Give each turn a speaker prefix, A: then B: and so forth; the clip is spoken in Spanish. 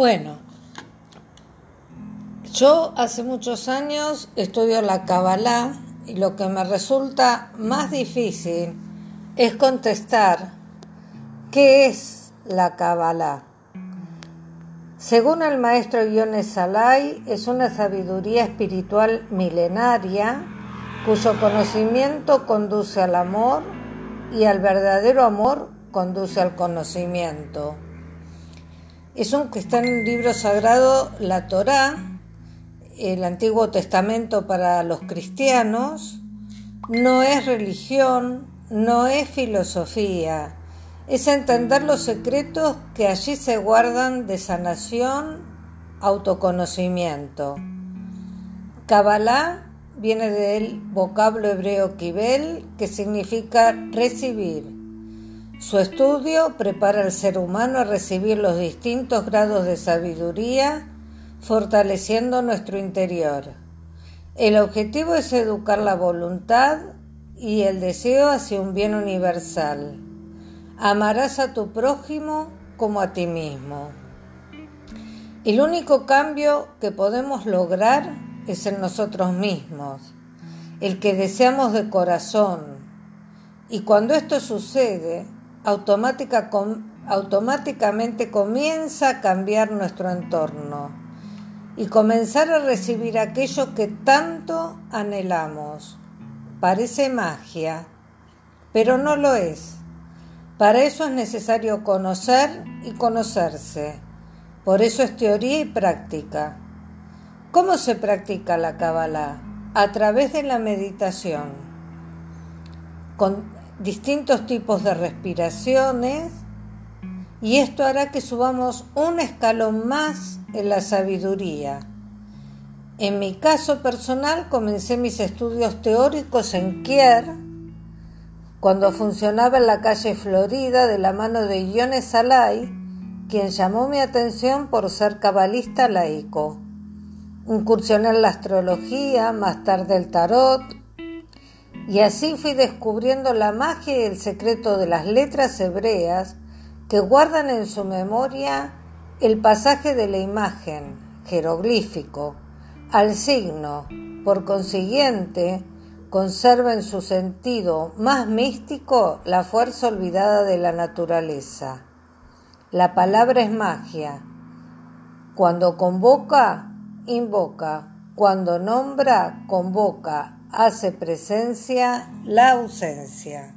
A: Bueno, yo hace muchos años estudio la Kabbalah y lo que me resulta más difícil es contestar qué es la Kabbalah. Según el maestro Yones Salai, es una sabiduría espiritual milenaria cuyo conocimiento conduce al amor y al verdadero amor conduce al conocimiento. Es un está en un libro sagrado, la Torá, el Antiguo Testamento para los cristianos, no es religión, no es filosofía, es entender los secretos que allí se guardan de sanación, autoconocimiento. Kabbalah viene del vocablo hebreo kibel, que significa recibir. Su estudio prepara al ser humano a recibir los distintos grados de sabiduría, fortaleciendo nuestro interior. El objetivo es educar la voluntad y el deseo hacia un bien universal. Amarás a tu prójimo como a ti mismo. El único cambio que podemos lograr es en nosotros mismos, el que deseamos de corazón. Y cuando esto sucede, automáticamente comienza a cambiar nuestro entorno y comenzar a recibir aquello que tanto anhelamos. Parece magia, pero no lo es. Para eso es necesario conocer y conocerse. Por eso es teoría y práctica. ¿Cómo se practica la Kabbalah? A través de la meditación. Con distintos tipos de respiraciones y esto hará que subamos un escalón más en la sabiduría. En mi caso personal comencé mis estudios teóricos en Kier cuando funcionaba en la calle Florida de la mano de Ione Salai, quien llamó mi atención por ser cabalista laico. Incursioné en la astrología, más tarde el tarot, y así fui descubriendo la magia y el secreto de las letras hebreas que guardan en su memoria el pasaje de la imagen, jeroglífico, al signo. Por consiguiente, conserva en su sentido más místico la fuerza olvidada de la naturaleza. La palabra es magia. Cuando convoca, invoca. Cuando nombra, convoca hace presencia la ausencia.